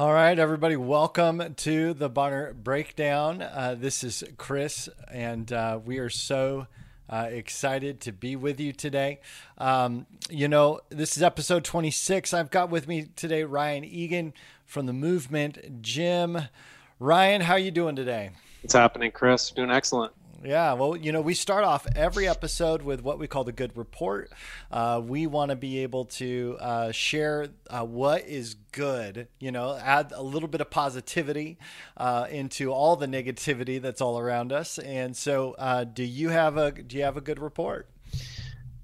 All right, everybody, welcome to the Bonner Breakdown. Uh, this is Chris, and uh, we are so uh, excited to be with you today. Um, you know, this is episode 26. I've got with me today Ryan Egan from the MVMNT Gym. Ryan, how are you doing today? What's happening, Chris? Doing excellent. Yeah, well, you know, we start off every episode with what we call the good report. Uh, we want to be able to uh, share uh, what is good, you know, add a little bit of positivity uh, into all the negativity that's all around us. And so, uh, do you have a do you have a good report?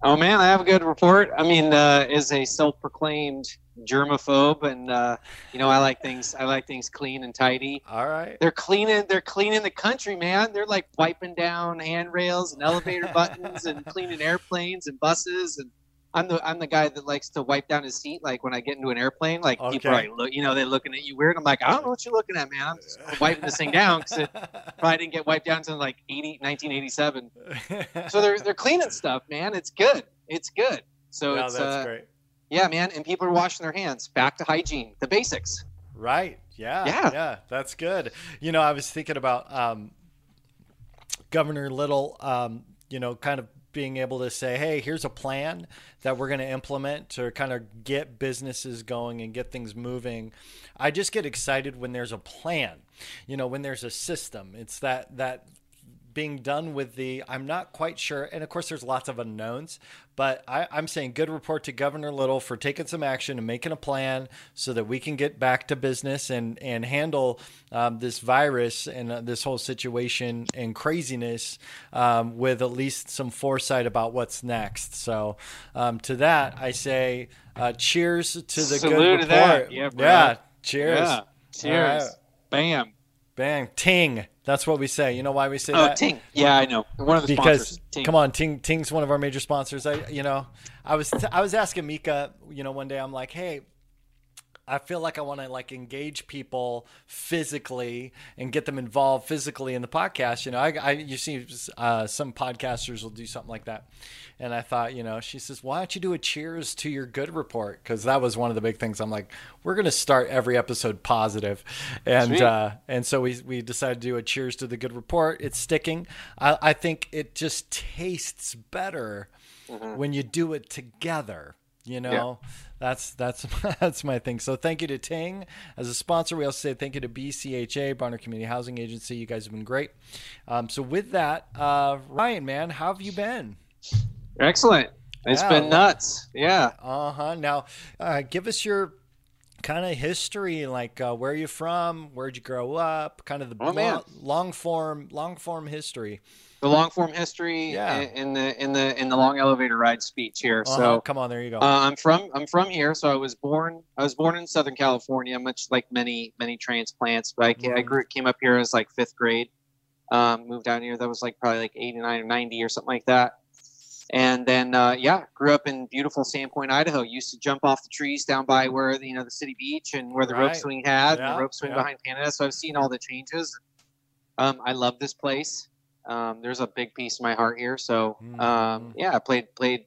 Oh man, I have a good report. I mean, uh, as a self-proclaimed germaphobe, and uh, you know, I like things. I like things clean and tidy. All right. They're cleaning. They're cleaning the country, man. They're like wiping down handrails and elevator buttons and cleaning airplanes and buses and I'm the I'm the guy that likes to wipe down his seat like when I get into an airplane. Like Okay. people are like, look, you know, they're looking at you weird. I'm like, I don't know what you're looking at, man. I'm just wiping this thing down because it probably didn't get wiped down until like 80, 1987. So they're they're cleaning stuff, man. It's good. It's good. So no, it's that's uh, great. yeah, man. And people are washing their hands. Back to hygiene, the basics. Right. Yeah. Yeah. Yeah. That's good. You know, I was thinking about um, Governor Little, um, you know, kind of being able to say, hey, here's a plan that we're going to implement to kind of get businesses going and get things moving. I just get excited when there's a plan, you know, when there's a system. It's that, that, being done with the i'm not quite sure and of course there's lots of unknowns but I, i'm saying good report to governor little for taking some action and making a plan so that we can get back to business and and handle um, this virus and uh, this whole situation and craziness um, with at least some foresight about what's next so um, to that i say uh, cheers to the Salute good to that. report Yeah, bro. yeah cheers Yeah. Cheers. Right. Bam. bang ting that's what we say you know why we say Oh, that Ting. Yeah, I know. One of the because sponsors. Ting. come on, Ting Ting's one of our major sponsors. I you know, I was I was asking Mika, you know, one day I'm like, hey. I feel like I want to like engage people physically and get them involved physically in the podcast. You know, I, I you see uh, some podcasters will do something like that, and I thought, you know, she says, why don't you do a cheers to your good report? Because that was one of the big things. I'm like, we're gonna start every episode positive, and uh, and so we we decided to do a cheers to the good report. It's sticking. I, I think it just tastes better when you do it together. You know, that's that's that's my thing. So thank you to Ting as a sponsor. We also say thank you to BCHA, Bonner Community Housing Agency. You guys have been great. Um, so with that, uh, Ryan, man, how have you been? Excellent. It's Yeah. been nuts. Yeah. Uh huh. Now, uh, give us your kind of history, like uh, where are you from, where'd you grow up, kind of the Oh, man. long, long form, long form history. The long form history Yeah. in, the in the in the long elevator ride speech here. Uh-huh. So come on, there you go. Uh, I'm from I'm from here, so I was born I was born in Southern California, much like many many transplants. But I, ca- I grew came up here as like fifth grade. Um, moved down here. That was like probably like 89 or 90 or something like that. And then uh, yeah, grew up in beautiful Sandpoint, Idaho. Used to jump off the trees down by where the, you know the city beach and where the rope swing had and the rope swing yeah. behind Canada. So I've seen all the changes. Um, I love this place. Um, there's a big piece of my heart here. So um, Mhm. yeah, I played played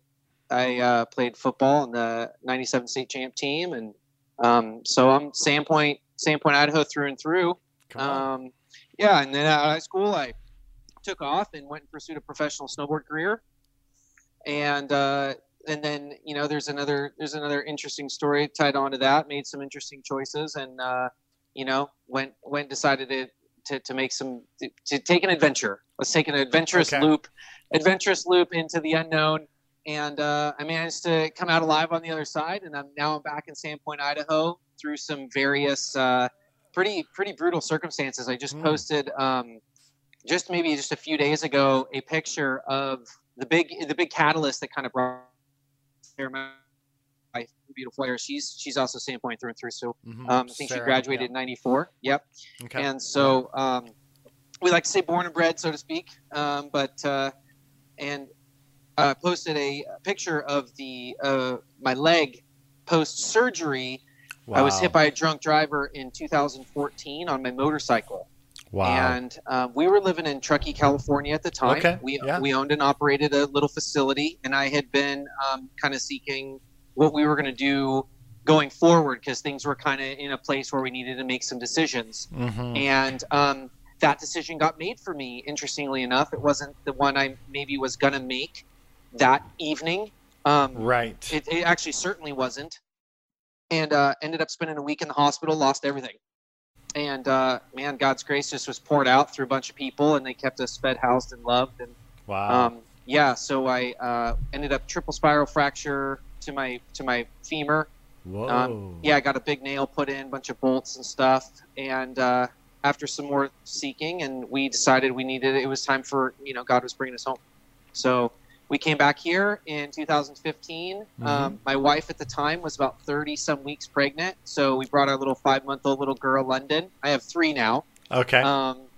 I uh, played football in the '97 state champ team, and um, so I'm Sandpoint, Sandpoint, Idaho through and through. Um, yeah, and then out of high school, I took off and went and pursued a professional snowboard career, and uh, and then you know there's another there's another interesting story tied on to that. Made some interesting choices, and uh, you know went went decided to. To, to make some to, to take an adventure let's take an adventurous Okay. loop adventurous loop into the unknown and uh, I managed to come out alive on the other side. And I'm now I'm back in Sandpoint, Idaho, through some various uh, pretty pretty brutal circumstances. I just Mm. posted um, just maybe just a few days ago a picture of the big the big catalyst that kind of brought beautiful hair. She's she's also Sandpoint through and through. So Mhm. um, I think she Sarah, graduated in '94. Yep. yeah. Okay. And so um, we like to say born and bred, so to speak. Um, but uh, and uh, posted a picture of the uh, my leg post surgery. Wow. I was hit by a drunk driver in 2014 on my motorcycle, wow. and um, we were living in Truckee, California at the time. Okay, We yeah. we owned and operated a little facility, and I had been um, kind of seeking what we were going to do going forward because things were kind of in a place where we needed to make some decisions. Mm-hmm. And um, that decision got made for me. Interestingly enough, it wasn't the one I maybe was gonna make that evening. Um, Right. it, it actually certainly wasn't. And uh, ended up spending a week in the hospital, lost everything. And uh, man, God's grace just was poured out through a bunch of people, and they kept us fed, housed, and loved. And wow. um, yeah, so I uh, ended up triple spiral fracture to my to my femur. Whoa. Um, yeah, I got a big nail put in, bunch of bolts and stuff. And uh, after some more seeking, and we decided we needed it was time for you know God was bringing us home. So we came back here in 2015. Um, my wife at the time was about 30 some weeks pregnant, so we brought our little five month old little girl, London. I have three now, Okay. um,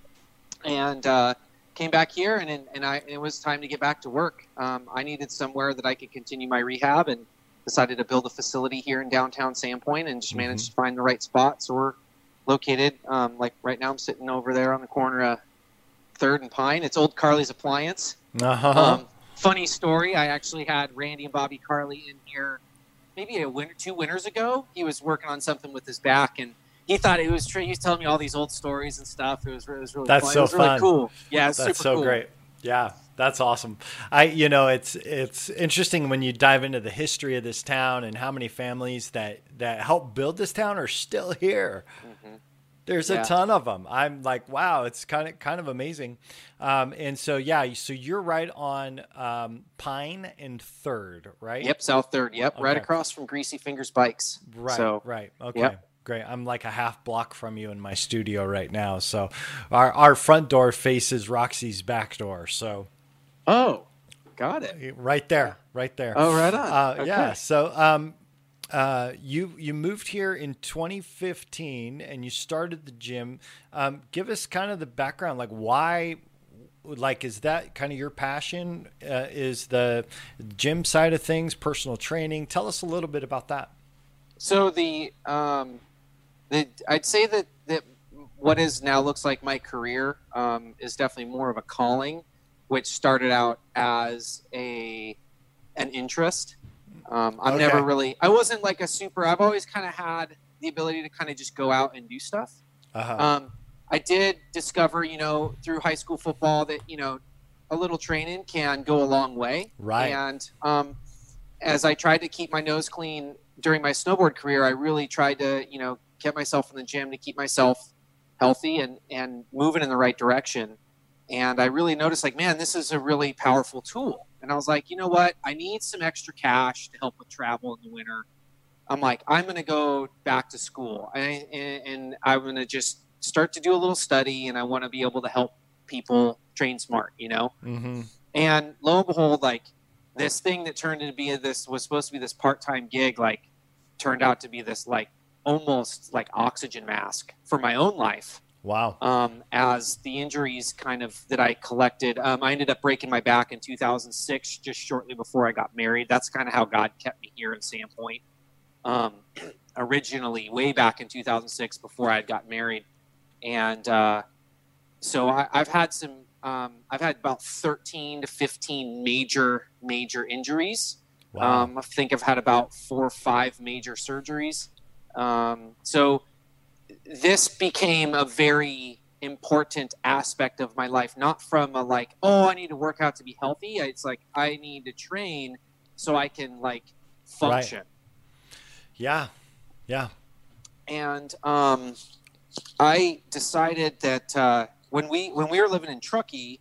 and uh, came back here, and and, and I, it was time to get back to work. Um, I needed somewhere that I could continue my rehab, and decided to build a facility here in downtown Sandpoint, and just managed to find the right spot. So we're located, um, like right now, I'm sitting over there on the corner of Third and Pine. It's old Carly's Appliance. uh-huh. Um, funny story. I actually had Randy and Bobby Carly in here maybe a winter, two winters ago. He was working on something with his back, and he thought it was true. He was telling me all these old stories and stuff. It was, it was really That's fun. so it was really fun. cool. Yeah, That's so cool. great. Yeah, that's awesome. I, you know, it's it's interesting when you dive into the history of this town and how many families that that helped build this town are still here. Mhm. There's Yeah. a ton of them. I'm like, wow, it's kind of kind of amazing. Um, and so yeah, so you're right on um, Pine and Third, right? Yep, South Third. Yep, right across from Greasy Fingers Bikes. Right. So right. Okay. Yep. Great. I'm like a half block from you in my studio right now. So our our front door faces Roxy's back door. So oh, got it. right there, right there. Oh, right on. Uh, Okay. Yeah. So um, uh, you you moved here in 2015 and you started the gym. Um, give us kind of the background, like why. Like, is that kind of your passion? Uh, is the gym side of things, personal training? Tell us a little bit about that. So the um, the I'd say that that what is now looks like my career um, is definitely more of a calling, which started out as a an interest. Um, I'm Okay. never really I wasn't like a super. I've always kind of had the ability to kind of just go out and do stuff. Uh-huh. Um, I did discover, you know, through high school football that you know a little training can go a long way. Right. And um, as I tried to keep my nose clean during my snowboard career, I really tried to, you know, get myself in the gym to keep myself healthy and and moving in the right direction. And I really noticed, like, man, this is a really powerful tool. And I was like, you know what? I need some extra cash to help with travel in the winter. I'm like, I'm going to go back to school, I, and, and I'm going to just start to do a little study, and I want to be able to help people train smart, you know. mm-hmm. And lo and behold, like this thing that turned into be this was supposed to be this part-time gig, like turned out to be this like almost like oxygen mask for my own life. Wow. Um, as the injuries kind of that I collected, um, I ended up breaking my back in 2006, just shortly before I got married. That's kind of how God kept me here in Sandpoint. Um, originally, way back in 2006, before I had got married, and uh, so I, I've had some. Um, I've had about 13 to 15 major major injuries. Wow. Um, I think I've had about four or five major surgeries. Um, so this became a very important aspect of my life, not from a like, oh, I need to work out to be healthy. It's like I need to train so I can like function. yeah. Yeah. And um, I decided that uh, when we when we were living in Truckee,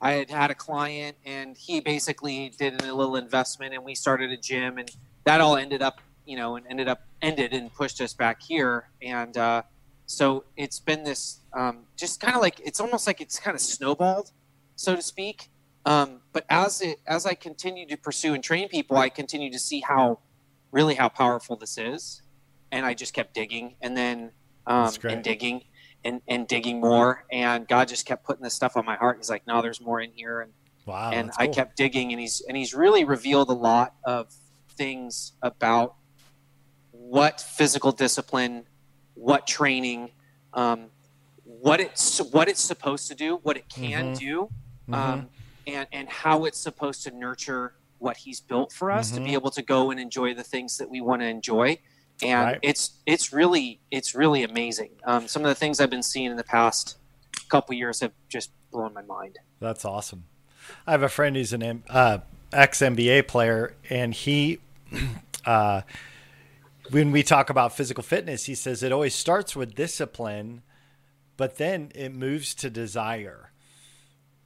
I had had a client, and he basically did a little investment, and we started a gym, and that all ended up, you know, and ended up ended and pushed us back here, and uh, so it's been this um, just kind of like it's almost like it's kind of snowballed, so to speak. Um, but as it as I continue to pursue and train people, I continue to see how really how powerful this is, and I just kept digging, and then um, and digging, and, and digging more. And God just kept putting this stuff on my heart. He's like, no, there's more in here. And, Wow. and that's I kept digging and he's, and he's really revealed a lot of things about what physical discipline, what training, um, what it's, what it's supposed to do, what it can Mhm. do, Mhm. um, and, and how it's supposed to nurture what he's built for us Mhm. to be able to go and enjoy the things that we want to enjoy and Right. it's it's really it's really amazing um, some of the things i've been seeing in the past couple years have just blown my mind That's awesome. I have a friend who's an uh, ex NBA player, and he, uh, when we talk about physical fitness, he says it always starts with discipline, but then it moves to desire.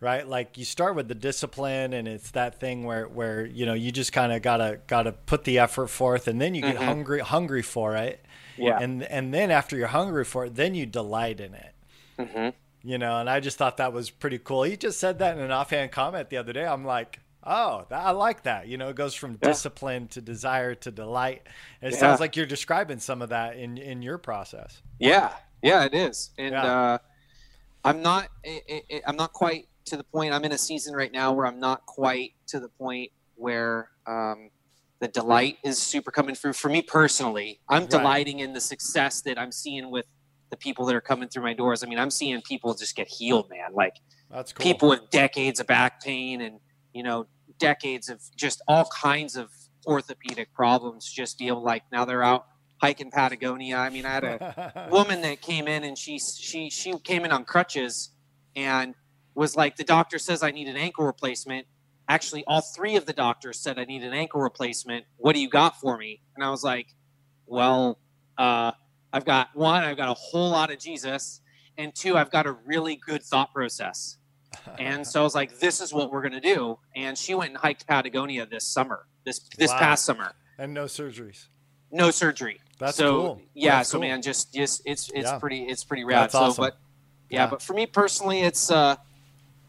Right, like you start with the discipline, and it's that thing where, where you know you just kind of gotta gotta put the effort forth, and then you get Mhm. hungry hungry for it, yeah. And and then after you're hungry for it, then you delight in it. Hmm you know and i just thought that was pretty cool. He just said that in an offhand comment the other day. I'm like oh i like that you know it goes from Yeah. discipline to desire to delight it Yeah. sounds like you're describing some of that in in your process Yeah, yeah, it is, and Yeah. uh, I'm not. I, I, I'm not quite to the point. I'm in a season right now where I'm not quite to the point where um, the delight is super coming through. For me personally, I'm Right. delighting in the success that I'm seeing with the people that are coming through my doors. I mean, I'm seeing people just get healed, man. Like that's cool people with decades of back pain and you know decades of just all kinds of orthopedic problems just be able like now they're out hiking patagonia. I mean i had a woman that came in and she she she came in on crutches and was like the doctor says i need an ankle replacement. Actually all three of the doctors said i need an ankle replacement. What do you got for me? And i was like well uh, i've got one i've got a whole lot of jesus and two i've got a really good thought process and so I was like, "This is what we're gonna do." And she went and hiked Patagonia this summer, this this Wow. past summer. and no surgeries No surgery. That's so, cool. Yeah. That's so cool. man, just just it's it's Yeah. pretty it's pretty rad. That's so, awesome. but yeah, Yeah. but for me personally, it's uh,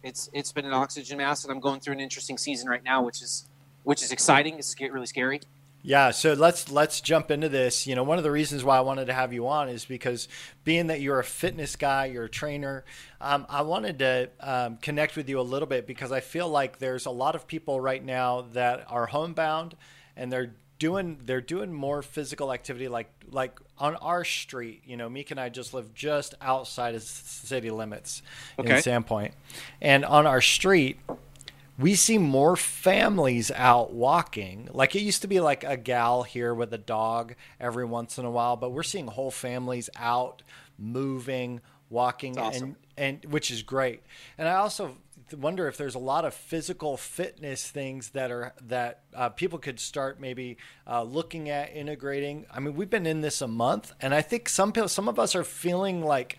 it's it's been an oxygen mask, and I'm going through an interesting season right now, which is which is exciting. It's really scary. Yeah, so let's let's jump into this. You know, one of the reasons why I wanted to have you on is because being that you're a fitness guy, you're a trainer, um, I wanted to um, connect with you a little bit because I feel like there's a lot of people right now that are homebound and they're doing they're doing more physical activity like like on our street you know Mika and i just live just outside of city limits in Okay. sandpoint and on our street we see more families out walking. Like it used to be like a gal here with a dog every once in a while, but we're seeing whole families out moving, walking awesome. and and which is great. And I also wonder if there's a lot of physical fitness things that are that uh, people could start maybe uh, looking at integrating. I mean, we've been in this a month, and I think some people, some of us are feeling like,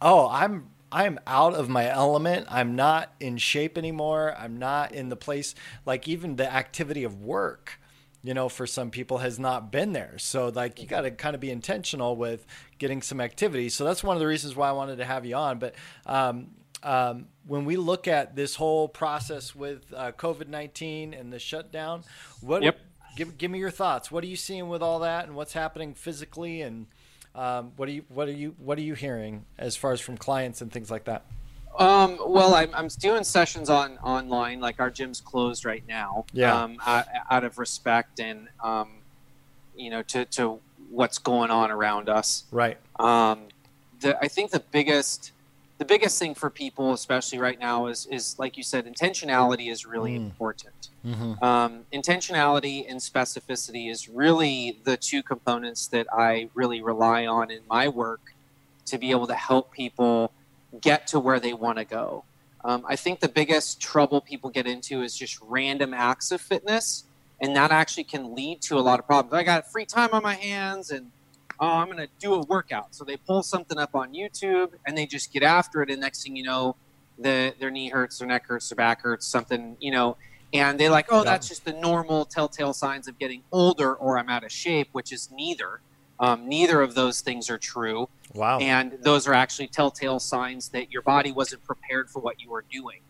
oh, I'm I'm out of my element. I'm not in shape anymore. I'm not in the place like even the activity of work, you know, for some people has not been there. So like you got to kind of be intentional with getting some activity. So that's one of the reasons why I wanted to have you on. But um, um, when we look at this whole process with uh, COVID nineteen and the shutdown, what Yep. give give me your thoughts. What are you seeing with all that, and what's happening physically, and um, what are you what are you what are you hearing as far as from clients and things like that? Um, well, I'm, I'm doing sessions on online. Like our gym's closed right now. Yeah. Um, out, out of respect and um, you know to to what's going on around us. Right. Um, the, I think the biggest the biggest thing for people, especially right now, is is like you said, intentionality is really Mm. important. Mm-hmm. Um, intentionality and specificity is really the two components that I really rely on in my work to be able to help people get to where they want to go. Um, I think the biggest trouble people get into is just random acts of fitness, and that actually can lead to a lot of problems. I got free time on my hands, and oh, I'm going to do a workout. So they pull something up on YouTube, and they just get after it, and next thing you know, the, their knee hurts, their neck hurts, their back hurts, something, you know, and they're like, oh, that's just the normal telltale signs of getting older or I'm out of shape, which is neither. Um, neither of those things are true Wow. and those are actually telltale signs that your body wasn't prepared for what you were doing.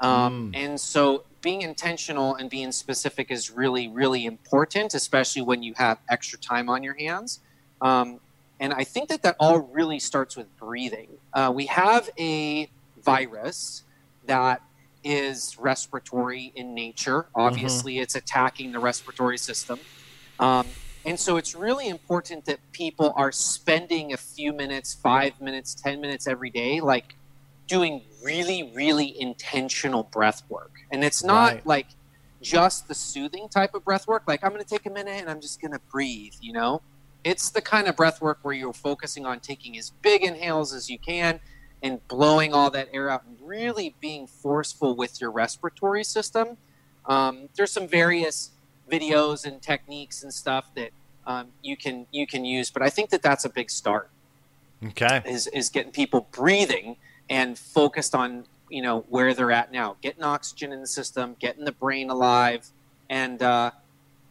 Um, Mm. And so, being intentional and being specific is really, really important, especially when you have extra time on your hands. Um, and I think that that all really starts with breathing. Uh, we have a virus that is respiratory in nature. Obviously, it's attacking the respiratory system. Um, and so it's really important that people are spending a few minutes, five minutes, 10 minutes every day, like doing really, really intentional breath work. And it's not Right. like just the soothing type of breath work, like I'm going to take a minute and I'm just going to breathe, you know? It's the kind of breath work where you're focusing on taking as big inhales as you can and blowing all that air out and really being forceful with your respiratory system. Um, there's some various videos and techniques and stuff that um, you can you can use, but I think that that's a big start. Okay, is is getting people breathing and focused on you know where they're at now, getting oxygen in the system, getting the brain alive, and uh,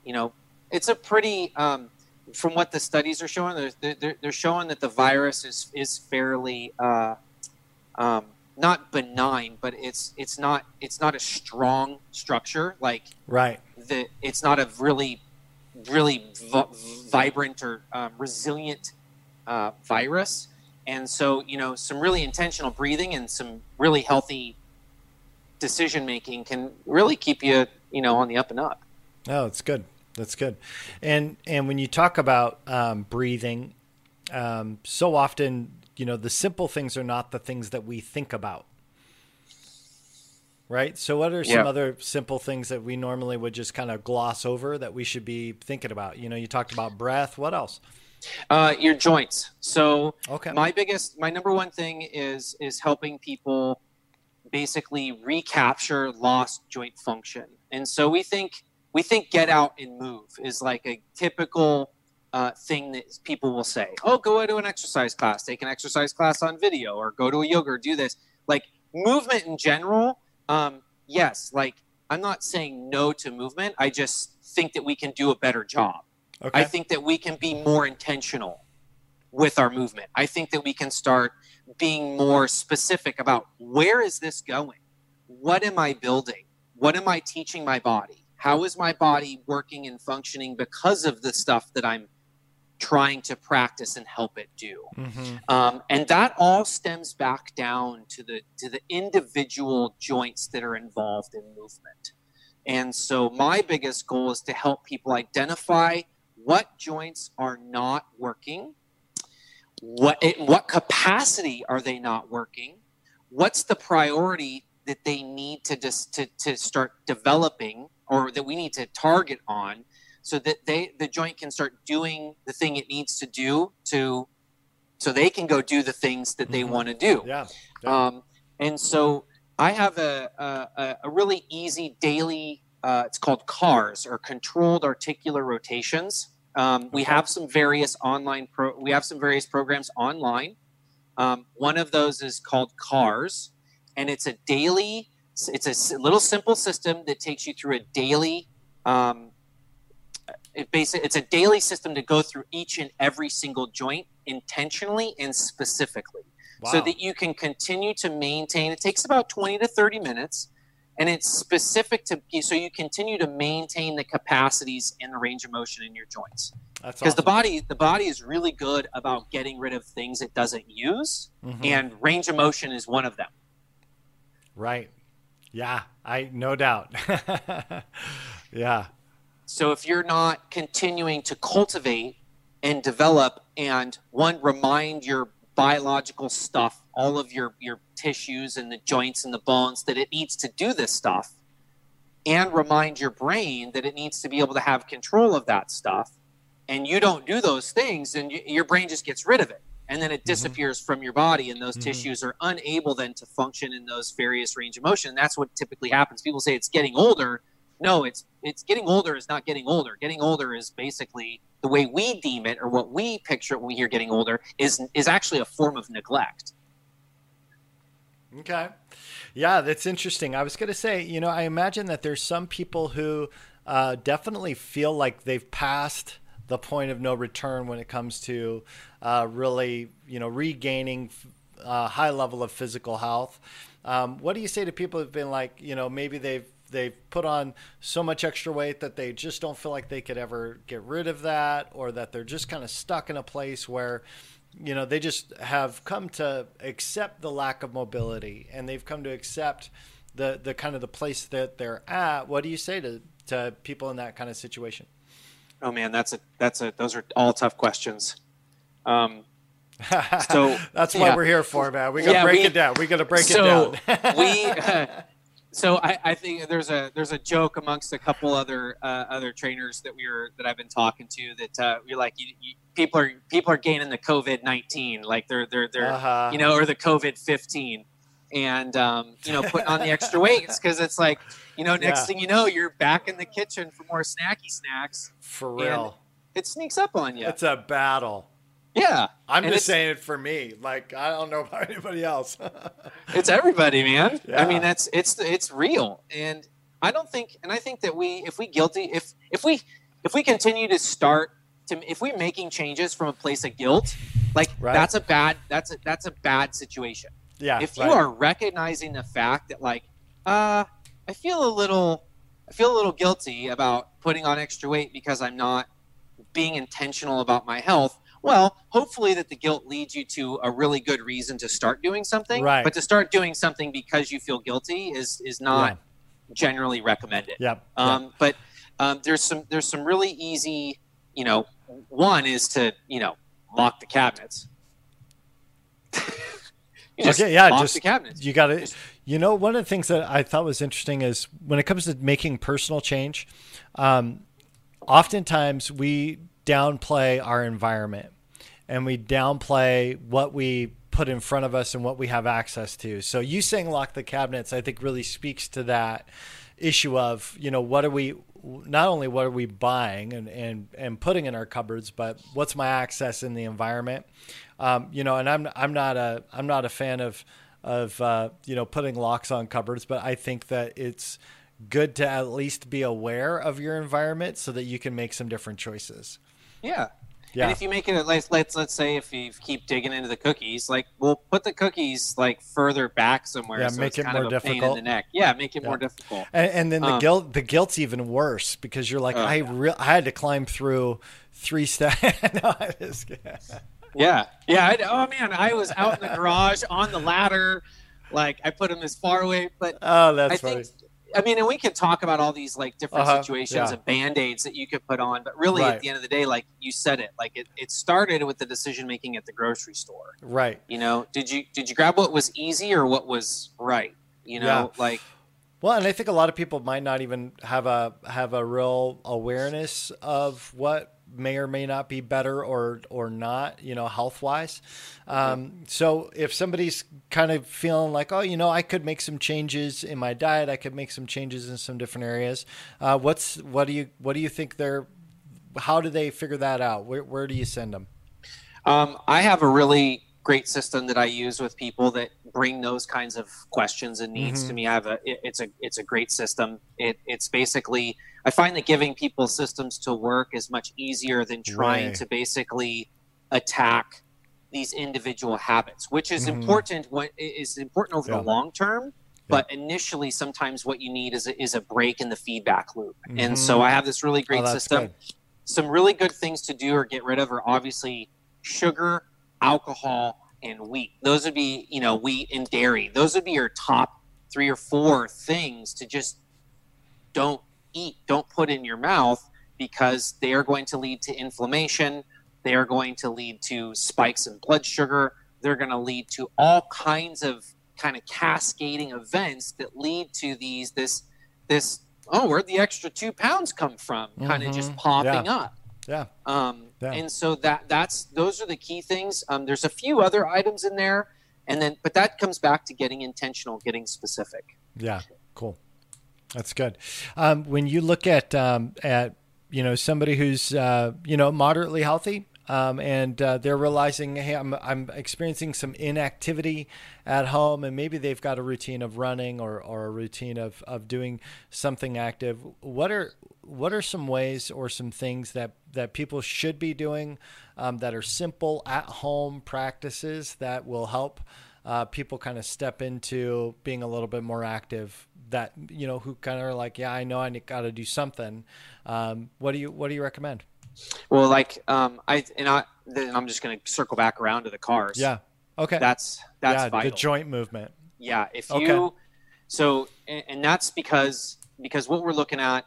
you know it's a pretty um, from what the studies are showing, they're, they're, they're, showing that the virus is is fairly uh, um, not benign, but it's it's not it's not a strong structure like right. The it's not a really really v- vibrant or um, resilient uh, virus, and so you know some really intentional breathing and some really healthy decision making can really keep you you know on the up and up. Oh, it's good. That's good. And and when you talk about um, breathing, um, so often you know the simple things are not the things that we think about. Right. So, what are some yeah. other simple things that we normally would just kind of gloss over that we should be thinking about? You know, you talked about breath. What else? Uh, your joints. So, okay. my biggest, my number one thing is is helping people basically recapture lost joint function. And so we think we think get out and move is like a typical uh, thing that people will say. Oh, go to an exercise class, take an exercise class on video, or go to a yoga, or do this. Like movement in general, um, yes. Like I'm not saying no to movement. I just think that we can do a better job. Okay. I think that we can be more intentional with our movement. I think that we can start being more specific about where is this going? What am I building? What am I teaching my body? How is my body working and functioning because of the stuff that I'm trying to practice and help it do? Mm-hmm. Um, and that all stems back down to the to the individual joints that are involved in movement. And so my biggest goal is to help people identify what joints are not working, what in what capacity are they not working, what's the priority that they need to just to, to start developing or that we need to target on so that they the joint can start doing the thing it needs to do to so they can go do the things that they mm-hmm. want to do. Yeah, yeah. Um, and so i have a, a, a really easy daily uh, it's called CARs or controlled articular rotations. Um, we have some various online pro we have some various programs online. Um, one of those is called CARs and it's a daily it's a little simple system that takes you through a daily um, it basically it's a daily system to go through each and every single joint intentionally and specifically wow. so that you can continue to maintain it takes about 20 to 30 minutes and it's specific to so you continue to maintain the capacities and the range of motion in your joints because awesome. the body the body is really good about getting rid of things it doesn't use mm-hmm. and range of motion is one of them right yeah, I no doubt. yeah. So if you're not continuing to cultivate and develop and one remind your biological stuff, all of your your tissues and the joints and the bones that it needs to do this stuff and remind your brain that it needs to be able to have control of that stuff and you don't do those things and your brain just gets rid of it and then it mm-hmm. disappears mm-hmm. from your body and those mm-hmm. tissues are unable then to function in those various range of motion that's what typically happens people say it's getting older no it's it's getting older is not getting older getting older is basically the way we deem it or what we picture when we hear getting older is is actually a form of neglect okay yeah that's interesting i was going to say you know i imagine that there's some people who uh, definitely feel like they've passed the point of no return when it comes to uh, really, you know, regaining a uh, high level of physical health. Um, what do you say to people who've been like, you know, maybe they've they've put on so much extra weight that they just don't feel like they could ever get rid of that, or that they're just kind of stuck in a place where, you know, they just have come to accept the lack of mobility and they've come to accept the the kind of the place that they're at. What do you say to to people in that kind of situation? Oh man, that's a that's a those are all tough questions. Um, so that's what yeah. we're here for, man. We gotta yeah, break we, it down. We gotta break so it down. we uh, so I, I think there's a there's a joke amongst a couple other uh, other trainers that we are that I've been talking to that uh, we're like you, you, people are people are gaining the COVID nineteen like they're they're they're Uh-huh. you know or the COVID fifteen and um, you know putting on the extra weights because it's like you know next Yeah. thing you know you're back in the kitchen for more snacky snacks For real. it sneaks up on you It's a battle. yeah I'm And just saying it for me. Like I don't know about anybody else. it's everybody man Yeah. i mean that's it's it's real and i don't think and i think that we if we guilty if if we if we continue to start to if we're making changes from a place of guilt like Right. that's a bad that's a that's a bad situation yeah. if you right. are recognizing the fact that like uh i feel a little i feel a little guilty about putting on extra weight because i'm not being intentional about my health well hopefully that the guilt leads you to a really good reason to start doing something Right. but to start doing something because you feel guilty is is not generally recommended Yeah. um, but um, there's some there's some really easy you know one is to you know lock the cabinets you Okay, yeah, just- the cabinets You got to, you know, one of the things that I thought was interesting is when it comes to making personal change, um, oftentimes we downplay our environment and we downplay what we put in front of us and what we have access to. So you saying lock the cabinets, I think really speaks to that issue of, you know, what are we, not only what are we buying and, and, and putting in our cupboards, but what's my access in the environment? Um, you know, and I'm, I'm not a, I'm not a fan of, of, uh, you know, putting locks on cupboards, but I think that it's good to at least be aware of your environment so that you can make some different choices. yeah Yeah. and if you make it let's let's let's say if you keep digging into the cookies like we'll put the cookies like further back somewhere Yeah, so make it's it kind more pain in difficult. the neck yeah make it Yeah. more difficult And, and then the Um, guilt, the guilt's even worse because you're like, Oh, I yeah. re- I had to climb through three steps. no, Yeah, yeah. I, oh man, I was out in the garage on the ladder, like I put them as far away. But oh, that's I funny. think, I mean, and we can talk about all these like different Uh-huh, situations yeah. and band aids that you could put on. But really, Right. at the end of the day, like you said it, like it, it started with the decision making at the grocery store. right. You know, did you did you grab what was easy or what was right? You know, like Well, and I think a lot of people might not even have a have a real awareness of what may or may not be better or or not, you know, health wise. Um, so if somebody's kind of feeling like, oh, you know, I could make some changes in my diet, I could make some changes in some different areas. Uh, what's what do you what do you think they're? How do they figure that out? Where where do you send them? Um, I have a really great system that I use with people that bring those kinds of questions and needs Mhm. to me. I have a it, it's a it's a great system. It, it's basically I find that giving people systems to work is much easier than trying Right. to basically attack these individual habits, which is Mhm. important. What is important over Yeah. the long term. But initially, sometimes what you need is a, is a break in the feedback loop. And so Mhm. I have this really great Oh, system good. some really good things to do or get rid of are obviously sugar, alcohol, and wheat. Those would be, you know, wheat and dairy. Those would be your top three or four things to just don't eat, don't put in your mouth because they are going to lead to inflammation. They are going to lead to spikes in blood sugar. They're going to lead to all kinds of kind of cascading events that lead to these this this oh where'd the extra two pounds come from kind of just mm-hmm. popping up Yeah. um, Yeah. and so that that's those are the key things um, there's a few other items in there and then but that comes back to getting intentional getting specific Yeah, cool. That's good. Um, when you look at um, at you know somebody who's uh, you know moderately healthy. Um, and uh, they're realizing, hey, I'm, I'm experiencing some inactivity at home, and maybe they've got a routine of running or, or a routine of, of doing something active. What are what are some ways or some things that, that people should be doing um, that are simple at home practices that will help uh, people kind of step into being a little bit more active that you know who kind of are like yeah i know i got to do something. Um, what do you what do you recommend? Well like um, i and i then i'm just going to circle back around to the CARs. Yeah. Okay. That's that's yeah vital. the joint movement. Yeah, if Okay. you so and, and that's because because what we're looking at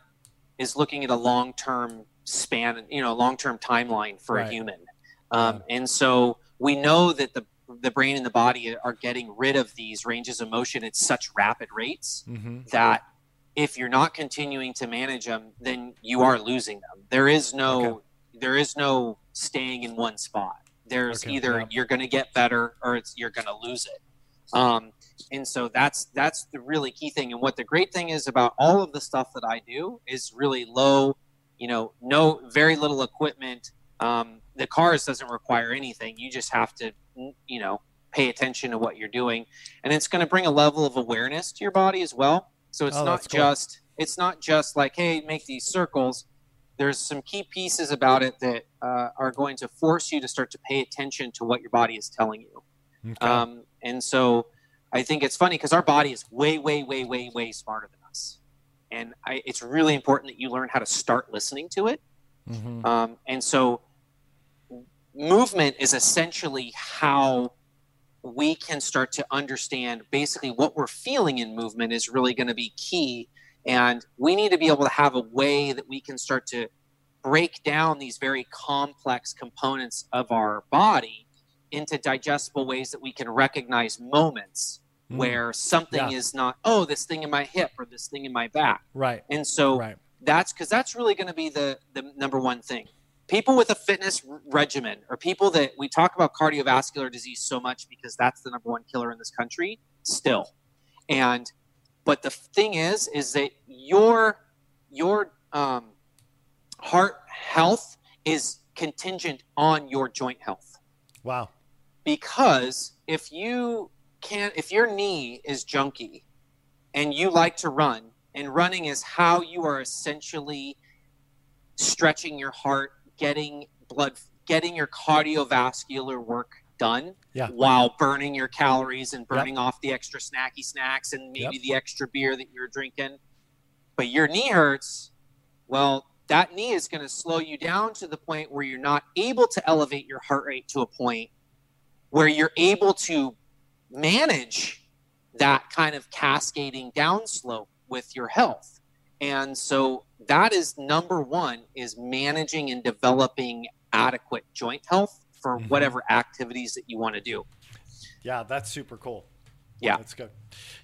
is looking at a long term span, you know, long term timeline for Right. a human, um, and so we know that the the brain and the body are getting rid of these ranges of motion at such rapid rates Mm-hmm. that if you're not continuing to manage them, then you are losing them. There is no Okay. there is no staying in one spot. There's Okay, either yeah. you're going to get better or it's you're going to lose it. Um, and so that's that's the really key thing. And what the great thing is about all of the stuff that I do is really low, you know, no very little equipment. Um, the CARs doesn't require anything. You just have to, you know, pay attention to what you're doing, and it's going to bring a level of awareness to your body as well. So it's Oh, not cool. just it's not just like hey, make these circles. There's some key pieces about it that uh, are going to force you to start to pay attention to what your body is telling you. Okay. Um, and so I think it's funny because our body is way, way, way, way, way smarter than us. And I, it's really important that you learn how to start listening to it. Mhm. Um, and so movement is essentially how we can start to understand basically what we're feeling in movement is really going to be key. And we need to be able to have a way that we can start to break down these very complex components of our body into digestible ways that we can recognize moments Mm. where something Yeah. is not, oh, this thing in my hip or this thing in my back. Right. And so Right. that's because that's really going to be the the number one thing people with a fitness regimen or people that we talk about cardiovascular disease so much because that's the number one killer in this country still and but the thing is is that your your um, heart health is contingent on your joint health Wow. because if you can't if your knee is junky and you like to run and running is how you are essentially stretching your heart getting blood getting your cardiovascular work done Yeah. while burning your calories and burning off the extra snacky snacks and maybe Yep. the extra beer that you're drinking but your knee hurts well that knee is going to slow you down to the point where you're not able to elevate your heart rate to a point where you're able to manage that kind of cascading downslope with your health. And so that is number one is managing and developing adequate joint health for Mhm. whatever activities that you want to do. Yeah, that's super cool. Yeah. That's good.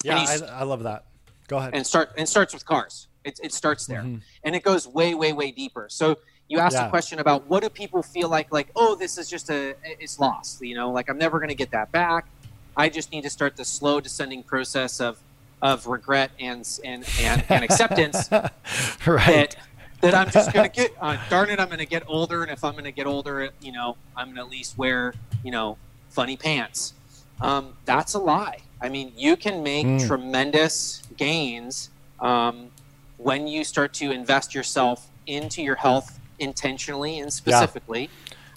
Yeah, I, I, love that. Go ahead. And start and starts with CARs. It, it starts there. Mhm. and it goes way way way deeper so you asked Yeah. a question about what do people feel like like oh this is just a it's lost you know like i'm never going to get that back i just need to start the slow descending process of of regret and and and, and acceptance right. that that i'm just going to get uh, darn it i'm going to get older and if i'm going to get older you know i'm going to at least wear you know funny pants um, that's a lie i mean you can make Mm. tremendous gains um, when you start to invest yourself into your health intentionally and specifically,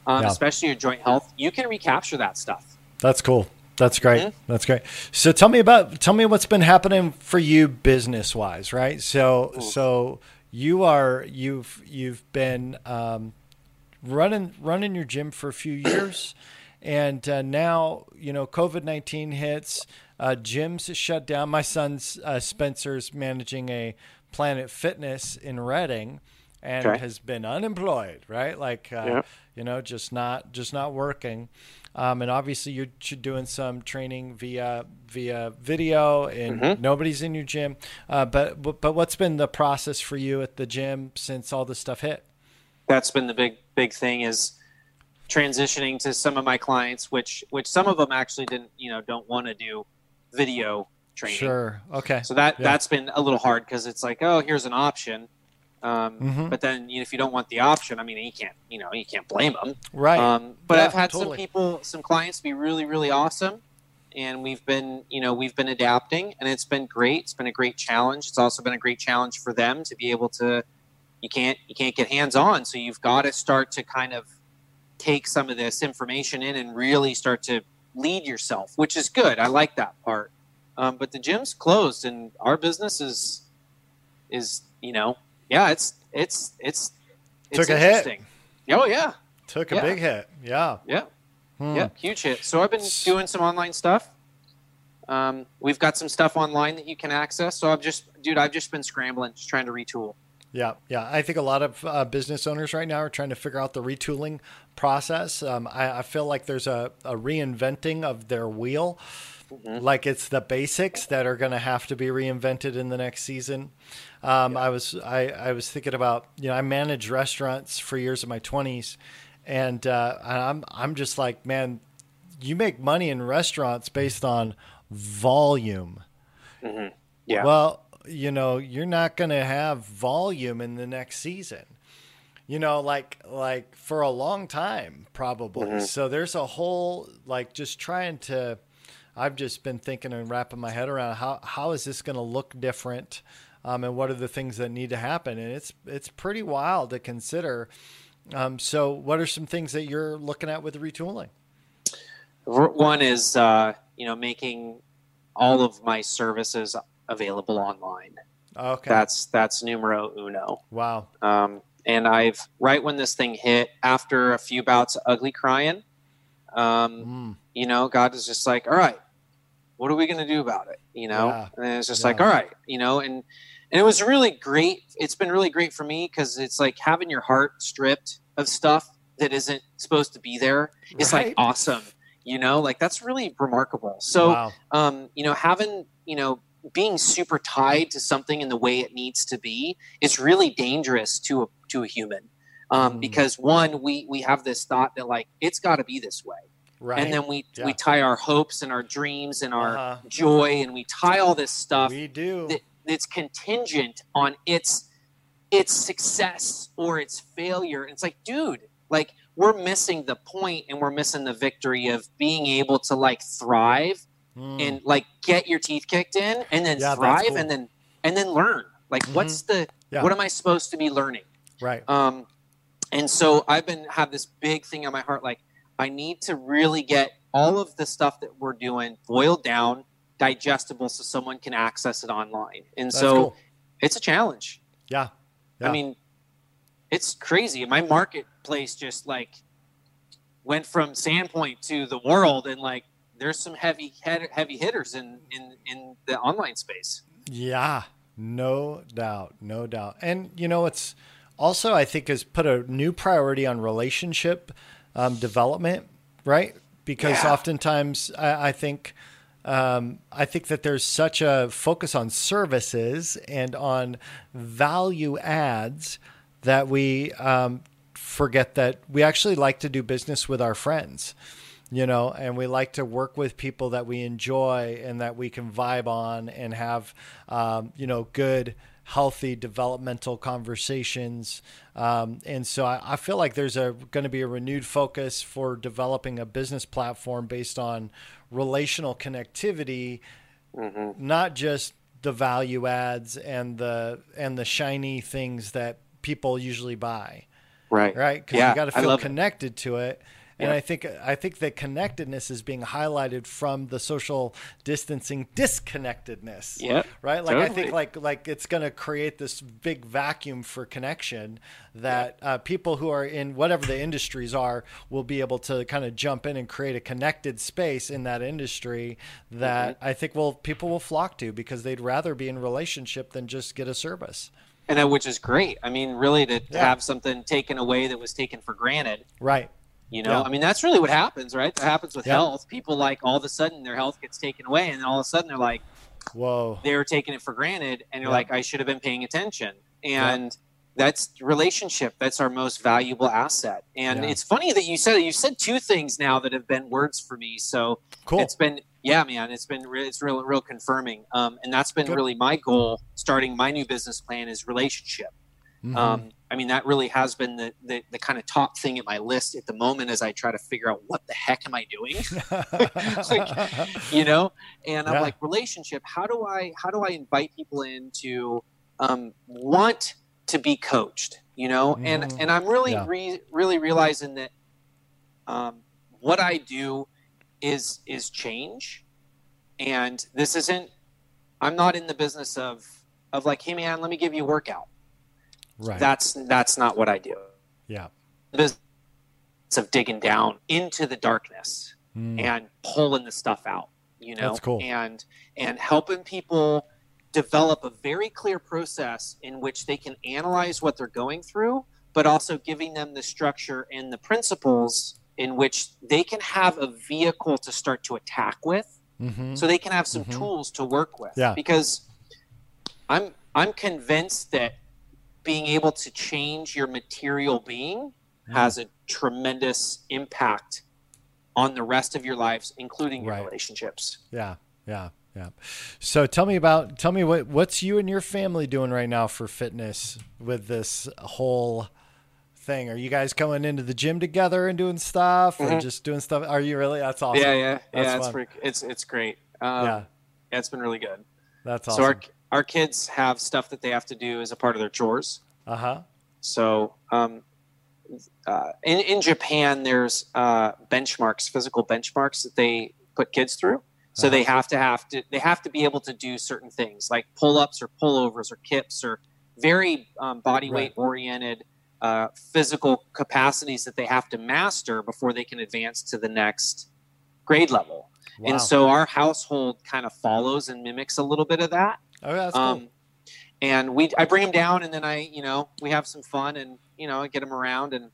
um, Yeah. especially your joint health, you can recapture that stuff. That's cool. That's great. Mhm. That's great. So tell me about tell me what's been happening for you business wise, right? So Ooh. so you are you've you've been um, running running your gym for a few years, and uh, now you know COVID nineteen hits. Uh, gyms shut down. My son's uh, Spencer's managing a Planet Fitness in Reading, and Okay. has been unemployed. Right, like uh, Yeah. you know, just not just not working. Um, and obviously, you're doing some training via via video, and Mhm. nobody's in your gym. Uh, but but but what's been the process for you at the gym since all this stuff hit? That's been the big big thing is transitioning to some of my clients, which which some of them actually didn't you know don't want to do video training. Sure. Okay. So that Yeah. that's been a little hard because it's like oh here's an option. Um, Mhm. But then you know, if you don't want the option, I mean, you can't, you know, you can't blame them. Right. Um, but Yeah, I've had totally. some people, some clients be really, really awesome, and we've been, you know, we've been adapting, and it's been great. It's been a great challenge. It's also been a great challenge for them to be able to. You can't, you can't get hands on, so you've got to start to kind of take some of this information in and really start to lead yourself, which is good. I like that part. Um, but the gym's closed, and our business is, is you know, yeah, it's it's it's it's Took a hit. interesting. Oh yeah, Took a yeah. big hit. Yeah. yeah. Hmm. Yeah, huge hit. So I've been doing some online stuff. Um, we've got some stuff online that you can access. So I've just, dude, I've just been scrambling, just trying to retool. Yeah, yeah. I think a lot of uh, business owners right now are trying to figure out the retooling process. Um, I, I, feel like there's a, a reinventing of their wheel. Mm-hmm. Like it's the basics that are going to have to be reinvented in the next season. Um, yeah. I was I, I was thinking about you know I managed restaurants for years in my twenties, and uh, I'm I'm just like man, you make money in restaurants based on volume. Mm-hmm. Yeah. Well, you know, you're not going to have volume in the next season. You know, like like for a long time probably. Mm-hmm. So there's a whole like just trying to I've just been thinking and wrapping my head around how how is this going to look different um, and what are the things that need to happen and it's it's pretty wild to consider. Um, so what are some things that you're looking at with retooling? One is uh, you know making all of my services available online. Okay. That's that's numero uno. Wow. Um, and I've right when this thing hit, after a few bouts of ugly crying, um, mm. you know, God is just like, all right, what are we going to do about it? You know, yeah. and it's just yeah. like, all right, you know, and and it was really great. It's been really great for me because it's like having your heart stripped of stuff that isn't supposed to be there. It's right. like awesome, you know, like that's really remarkable. So, wow. um, you know, having you know being super tied to something in the way it needs to be is really dangerous to a to a human um, mm. because one we we have this thought that like it's got to be this way right and then we yeah. we tie our hopes and our dreams and our uh-huh. joy and we tie all this stuff we do that, that's contingent on its its success or its failure and it's like dude like we're missing the point and we're missing the victory of being able to like thrive mm. and like get your teeth kicked in and then yeah, thrive cool. and then and then learn like mm-hmm. what's the yeah. what am i supposed to be learning right um and so i've been have this big thing on my heart like i need to really get all of the stuff that we're doing boiled down digestible so someone can access it online and That's so cool. it's a challenge yeah. yeah i mean it's crazy my marketplace just like went from sandpoint to the world and like there's some heavy heavy hitters in in in the online space. Yeah, no doubt, no doubt. And you know, it's also I think has put a new priority on relationship um, development, right? Because yeah. oftentimes I, I think. Um, I think that there's such a focus on services and on value adds that we um, forget that we actually like to do business with our friends you know, and we like to work with people that we enjoy and that we can vibe on and have, um, you know, good, healthy developmental conversations. Um, and so I, I, feel like there's a going to be a renewed focus for developing a business platform based on relational connectivity, mm-hmm. not just the value adds and the and the shiny things that people usually buy. Right. Right. Because yeah, you got to feel connected it. to it and I think I think that connectedness is being highlighted from the social distancing disconnectedness. Yeah. Right. Like totally. I think like like it's going to create this big vacuum for connection that uh, people who are in whatever the industries are will be able to kind of jump in and create a connected space in that industry that mm-hmm. I think will people will flock to because they'd rather be in relationship than just get a service and that, which is great. I mean, really to, yeah. have something taken away that was taken for granted. Right. You know, yeah. I mean, that's really what happens, right? That happens with yeah. health. People like all of a sudden their health gets taken away, and then all of a sudden they're like, "Whoa!" They were taking it for granted, and you're yeah. like, "I should have been paying attention." And that's relationship. That's our most valuable asset. And it's funny that you said you said two things now that have been words for me. So cool. It's been yeah, man. It's been re- it's real real confirming. Um, and that's been Good. really my goal. Starting my new business plan is relationship. Mm-hmm. Um, I mean, that really has been the, the, the, kind of top thing at my list at the moment as I try to figure out what the heck am I doing, like, you know. And I'm like, relationship. How do I how do I invite people in to um, want to be coached? You know, mm. and and I'm really yeah. re- really realizing that um, what I do is is change, and this isn't. I'm not in the business of of like, hey man, let me give you a workout Right. That's that's not what I do. Yeah. The business of digging down into the darkness mm. and pulling the stuff out, you know, that's cool. and and helping people develop a very clear process in which they can analyze what they're going through, but also giving them the structure and the principles in which they can have a vehicle to start to attack with Mm-hmm. so they can have some Mhm. tools to work with Yeah. because i'm i'm convinced that being able to change your material being Mm. has a tremendous impact on the rest of your lives including your Right. relationships Yeah, yeah, yeah. So tell me about tell me what what's you and your family doing right now for fitness with this whole thing. Are you guys coming into the gym together and doing stuff, or Mhm. just doing stuff? Are you really? That's awesome. yeah yeah That's yeah it's pretty, it's it's great um, yeah, it's been really good that's so awesome. our our kids have stuff that they have to do as a part of their chores uh huh. So um, uh, in in Japan, there's uh, benchmarks, physical benchmarks that they put kids through. So they have to have to they have to be able to do certain things like pull ups or pullovers or kips or very um, body Right. weight oriented uh, physical capacities that they have to master before they can advance to the next grade level. Wow. And so our household kind of follows and mimics a little bit of that oh, that's cool. um, and we I bring him down, and then I you know we have some fun, and you know I get him around, and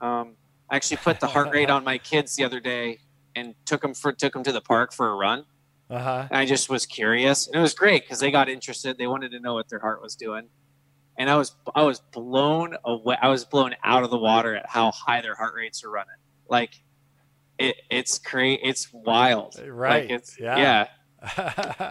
um, I actually put the heart rate on my kids the other day, and took them for took them to the park for a run. Uh huh. I just was curious, and it was great because they got interested. They wanted to know what their heart was doing, and I was I was blown away. I was blown out of the water at how high their heart rates are running. Like it, it's crazy. It's wild. Right. Like it's Yeah. yeah.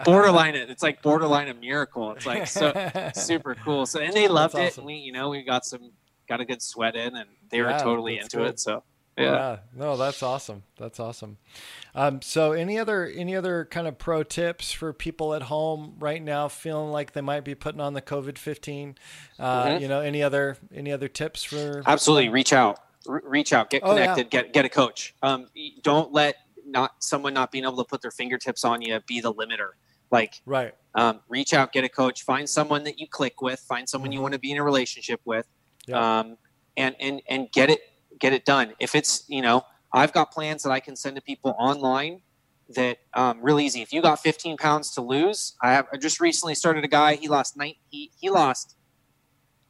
Borderline it. It's like borderline a miracle. It's like so super cool. So and they loved That's it. awesome. We you know we got some got a good sweat in and they were totally into good. it. So Yeah. yeah. No, that's awesome. That's awesome. Um, so any other any other kind of pro tips for people at home right now feeling like they might be putting on the COVID fifteen? Uh, Mhm. You know, any other any other tips for? Absolutely. Reach out. Re- reach out. Get Oh, yeah. connected. Get get a coach. Um, don't let not someone not being able to put their fingertips on you be the limiter. Like Right. um, reach out, get a coach, find someone that you click with, find someone you Mhm. want to be in a relationship with, Yeah. um, and and and get it get it done. If it's you know, I've got plans that I can send to people online that um, really easy. If you got 15 pounds to lose, I have I just recently started a guy. He lost nine. He he lost.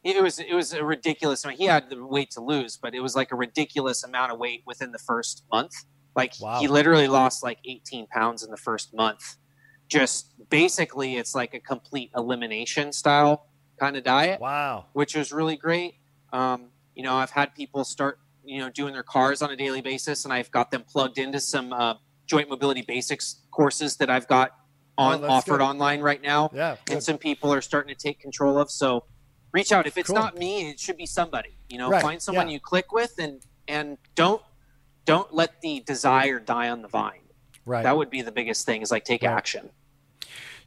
It was it was a ridiculous amount. He had the weight to lose, but it was like a ridiculous amount of weight within the first month. Like Wow. he literally lost like 18 pounds in the first month. Just basically, it's like a complete elimination style kind of diet, Wow. which was really great. Um, you know, I've had people start, you know, doing their CARs on a daily basis, and I've got them plugged into some uh, joint mobility basics courses that I've got on Oh, offered good. online right now, Yeah. and good. some people are starting to take control of. So, reach out. If it's Cool. not me, it should be somebody. You know, Right, find someone yeah. you click with, and and don't don't let the desire die on the vine. Right. That would be the biggest thing. Is like take Right. action.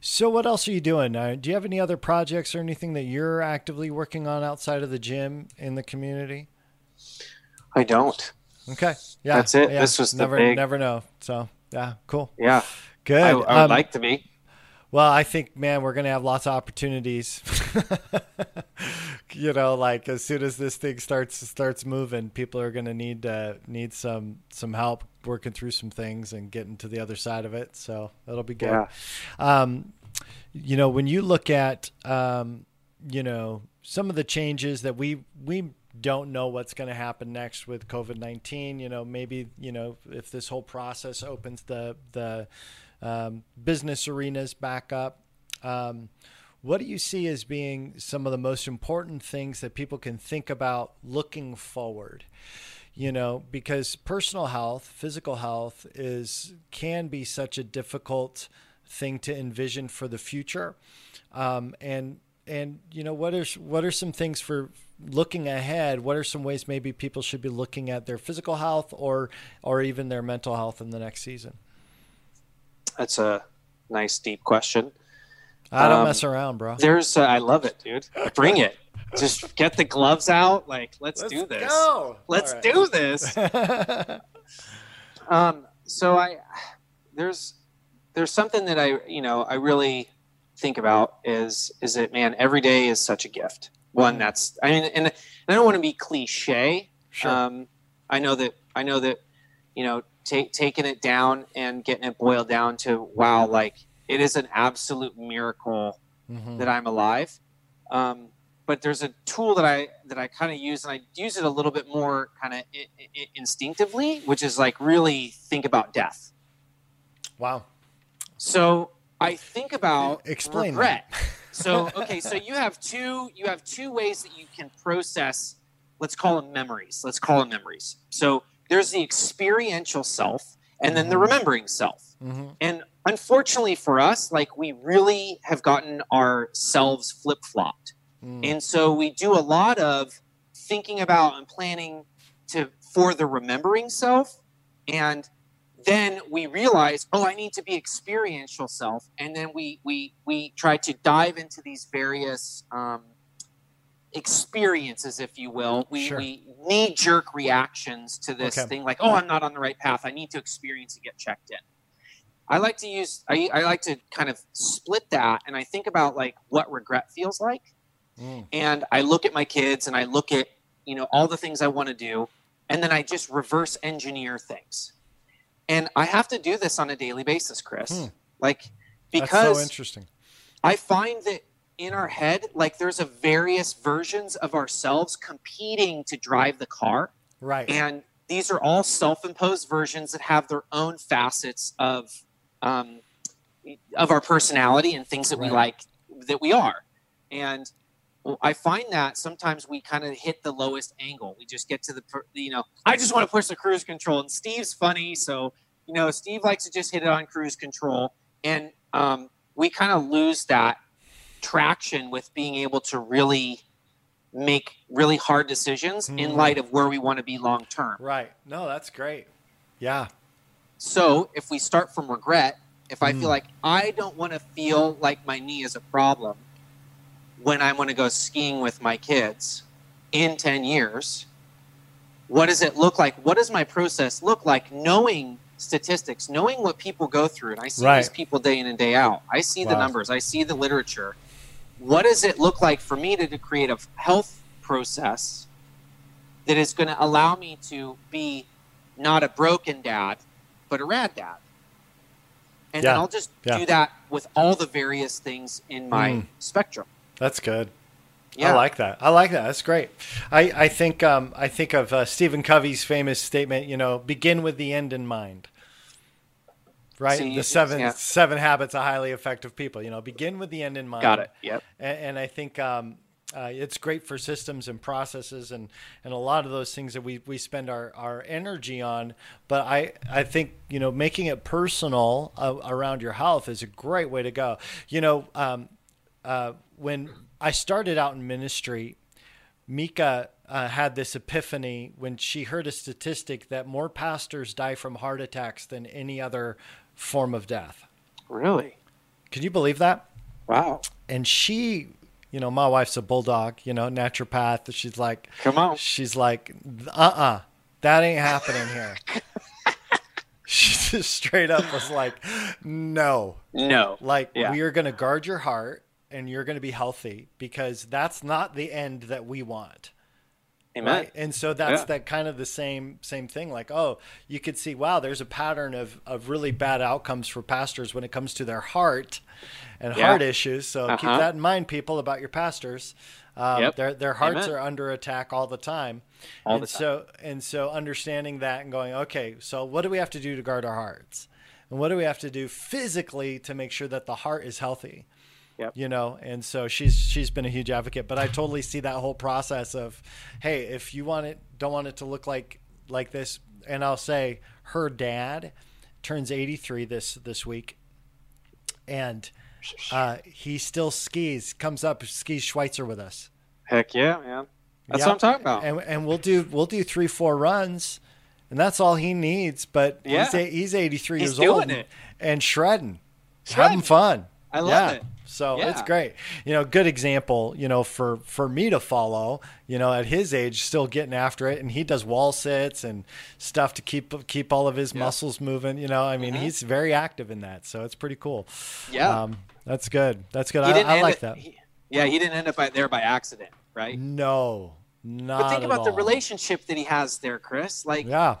So what else are you doing? Uh, do you have any other projects or anything that you're actively working on outside of the gym in the community? I don't. Okay. Yeah. That's it. Yeah. This was never big- never know. So yeah, cool. Yeah, Good. I, I would Um, like to be. Well, I think, man, we're gonna have lots of opportunities. you know, like as soon as this thing starts starts moving, people are gonna need uh, need some some help working through some things and getting to the other side of it. So that'll be good. Yeah. Um, you know, when you look at um, you know some of the changes that we we don't know what's going to happen next with COVID nineteen. You know, maybe you know if this whole process opens the the um, business arenas back up. Um, what do you see as being some of the most important things that people can think about looking forward? You know, because personal health, physical health is can be such a difficult thing to envision for the future. Um, and and you know what are what are some things for looking ahead? What are some ways maybe people should be looking at their physical health or or even their mental health in the next season? That's a nice deep question. I don't Um, mess around, bro. There's, uh, I love it, dude. Bring it. Just get the gloves out. Like, let's, do this. Go. Let's All right. do this. Um, so I, there's, there's something that I, you know, I really think about is, is that man, every day is such a gift. One that's, I mean, and, and I don't want to be cliche. sure. Um, I know that, I know that, you know, take, taking it down and getting it boiled down to, wow, like it is an absolute miracle Mhm. that I'm alive. Um, but there's a tool that I that I kind of use, and I use it a little bit more kind of I- I- instinctively, which is like really think about death. Wow. So I think about Explain regret. that. so okay, so you have two you have two ways that you can process. Let's call them memories. Let's call them memories. So there's the experiential self, and then the Mhm. remembering self. Mhm. And unfortunately for us, like we really have gotten ourselves flip flopped. Mm. And so we do a lot of thinking about and planning to for the remembering self. And then we realize, oh, I need to be experiential self. And then we we we try to dive into these various um, experiences, if you will. We Sure. we knee jerk reactions to this Okay. thing, like, oh, I'm not on the right path. I need to experience and get checked in. I like to use I, I like to kind of split that and I think about like what regret feels like Mm. and I look at my kids and I look at you know all the things I want to do, and then I just reverse engineer things. And I have to do this on a daily basis, Chris. Hmm. Like That's because so interesting. I find that in our head, like there's a various versions of ourselves competing to drive the car, Right. and these are all self-imposed versions that have their own facets of um, of our personality and things that we like that we are. And i find that sometimes we kind of hit the lowest angle. We just get to the you know i just want to push the cruise control and steve's funny so you know steve likes to just hit it on cruise control. And um, we kind of lose that traction with being able to really make really hard decisions in Mhm. light of where we want to be long term. right. No, that's great. Yeah. So if we start from regret, if I Mm. feel like I don't want to feel like my knee is a problem when I want to go skiing with my kids in 10 years, what does it look like? What does my process look like knowing statistics, knowing what people go through? And I see Right. these people day in and day out. I see the numbers, I see the literature. What does it look like for me to, to create a health process that is going to allow me to be not a broken dad, but a rad dad? And then Yeah. I'll just Yeah. do that with all the various things in my Mm. spectrum. That's good. Yeah. I like that. I like that. That's great. I, I think um, I think of uh, Stephen Covey's famous statement. You know, begin with the end in mind. Right. See, the seven yeah. seven habits of highly effective people. You know, begin with the end in mind. Got it. Yep. And, and I think um, uh, it's great for systems and processes and, and a lot of those things that we, we spend our, our energy on. But I, I think, you know, making it personal uh, around your health is a great way to go. You know, um, uh, when I started out in ministry, Mika uh, had this epiphany when she heard a statistic that more pastors die from heart attacks than any other form of death. Really? Can you believe that? Wow. and she you know my wife's a bulldog you know naturopath she's like Come on. she's like uh-uh that ain't happening here she just straight up was like no No. like Yeah. we are going to guard your heart and you're going to be healthy because that's not the end that we want Amen. right and so that's Yeah. that kind of the same same thing like oh you could see wow there's a pattern of of really bad outcomes for pastors when it comes to their heart and Yeah. heart issues so keep Uh-huh. that in mind people about your pastors um, Yep. their their hearts Amen. are under attack all the time All and the time. so and so understanding that and going okay so what do we have to do to guard our hearts and what do we have to do physically to make sure that the heart is healthy Yep. you know and so she's she's been a huge advocate but i totally see that whole process of hey if you want it don't want it to look like like this and i'll say her dad turns 83 this this week and uh, he still skis comes up skis schweitzer with us Heck yeah, man. That's Yeah. what I'm talking about. and, and we'll do we'll do three four runs and that's all he needs but Yeah. he's, he's 83 He's years old and, and shredding Shredding. having fun I love yeah. it. So it's great. You know, good example, you know, for for me to follow, you know, at his age still getting after it and he does wall sits and stuff to keep keep all of his Yeah. muscles moving, you know. I mean, Mhm. he's very active in that. So it's pretty cool. Yeah. Um that's good. That's good. I, I like it- that. he- yeah, he didn't end up there by accident, right? No. Not but think about the relationship that he has there, Chris. Like Yeah.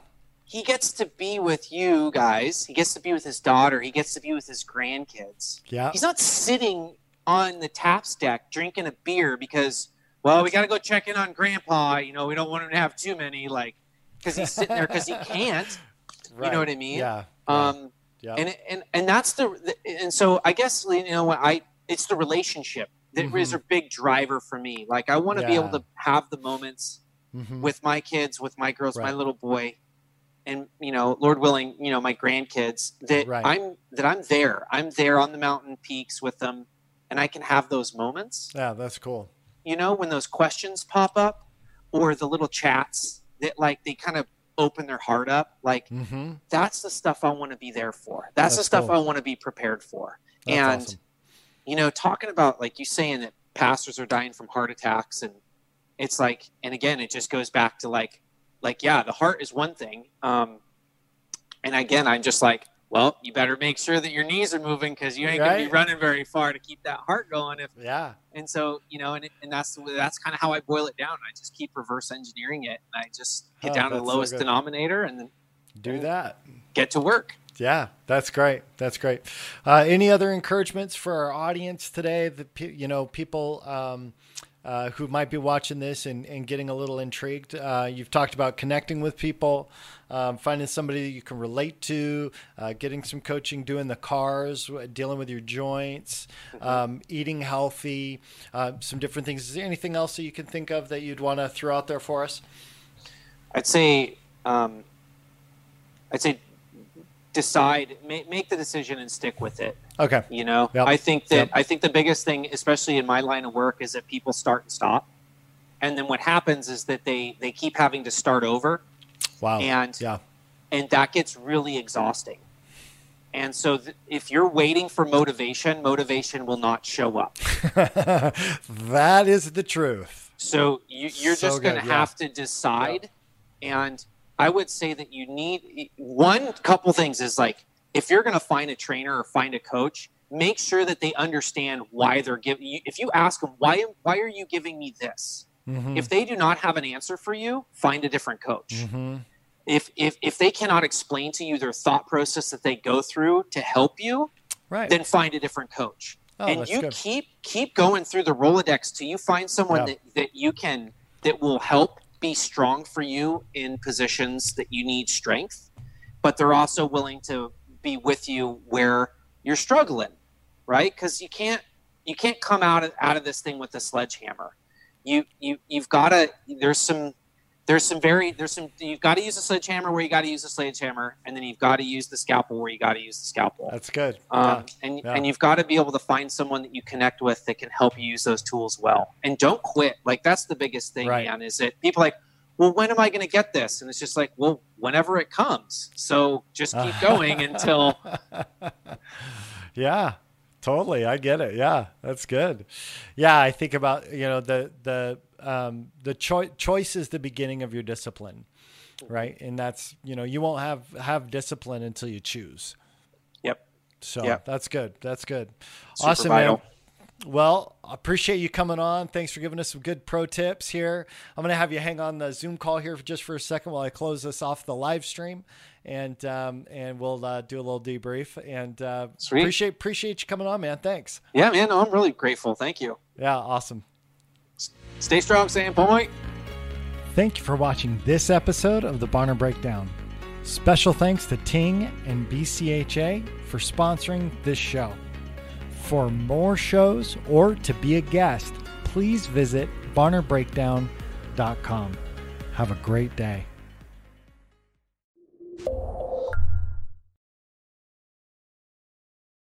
He gets to be with you guys. He gets to be with his daughter. He gets to be with his grandkids. Yeah. He's not sitting on the taps deck drinking a beer because, well, we got to go check in on Grandpa. You know, we don't want him to have too many, like, because he's sitting there because he can't. Right. You know what I mean? Yeah. Um, yeah. and and and that's the, and so I guess you know what I it's the relationship that is Mhm. a big driver for me. Like I want to be able to have the moments Mhm. with my kids, with my girls, my little boy, and you know, Lord willing, you know, my grandkids. That Right. I'm that I'm there. I'm there on the mountain peaks with them, and I can have those moments. yeah, that's cool. You know, when those questions pop up, or the little chats that like they kind of open their heart up. Like Mm-hmm. that's the stuff I want to be there for. That's, the stuff cool. I want to be prepared for. That's and awesome. you know, talking about like you saying that pastors are dying from heart attacks, and it's like, and again, it just goes back to like, like yeah, the heart is one thing. Um, and again, I'm just like, well, you better make sure that your knees are moving because you ain't gonna be running very far to keep that heart going. If Yeah. and so you know, and, and that's that's kind of how I boil it down. I just keep reverse engineering it, and I just get Oh, down to the that's so lowest denominator, and then Do that. get to work. Yeah, that's great. That's great. Uh, any other encouragements for our audience today? The you know people um, uh, who might be watching this and, and getting a little intrigued. Uh, you've talked about connecting with people, um, finding somebody that you can relate to, uh, getting some coaching, doing the CARs, dealing with your joints, um, eating healthy, uh, some different things. Is there anything else that you can think of that you'd want to throw out there for us? I'd say, um, I'd say, decide, make, make the decision and stick with it. Okay. You know, Yep. I think that Yep. I think the biggest thing, especially in my line of work, is that people start and stop, and then what happens is that they they keep having to start over, Wow. And- yeah. and that gets really exhausting. And so, th- if you're waiting for motivation, motivation will not show up. that is the truth. So you, you're So just going to yeah. have to decide. And I would say that you need one couple things is like if you're going to find a trainer or find a coach, make sure that they understand why they're giving you. If you ask them why why are you giving me this, Mhm. if they do not have an answer for you, find a different coach. Mhm. If if if they cannot explain to you their thought process that they go through to help you, Right. then find a different coach Oh, and you good. keep keep going through the rolodex till you find someone Yeah. that, that you can that will help be strong for you in positions that you need strength but they're also willing to be with you where you're struggling right? Because you can't you can't come out of, out of this thing with a sledgehammer. You you you've got to there's some there's some very there's some you've got to use a sledgehammer where you got to use a sledgehammer and then you've got to use the scalpel where you got to use the scalpel That's good. um, and yeah. and you've got to be able to find someone that you connect with that can help you use those tools well. And don't quit. Like that's the biggest thing, Right. man. Is that people are like, well, when am I going to get this? And it's just like, well, whenever it comes. So just keep going until yeah, totally. I get it. Yeah, that's good. Yeah, I think about you know the the um, the choice choice is the beginning of your discipline, right? And that's you know you won't have have discipline until you choose. Yep. So Yep. that's good. That's good. Super awesome, vital. man. Well, I appreciate you coming on. Thanks for giving us some good pro tips here. I'm going to have you hang on the Zoom call here for just for a second while I close this off the live stream, and um, and we'll uh, do a little debrief. And uh, Sweet. appreciate appreciate you coming on, man. Thanks. yeah, man. I'm really grateful. Thank you. Yeah, awesome. Stay strong, Sandpoint. Thank you for watching this episode of the Bonner Breakdown. Special thanks to Ting and BCHA for sponsoring this show. For more shows or to be a guest, please visit bonnerbreakdown.com. Have a great day.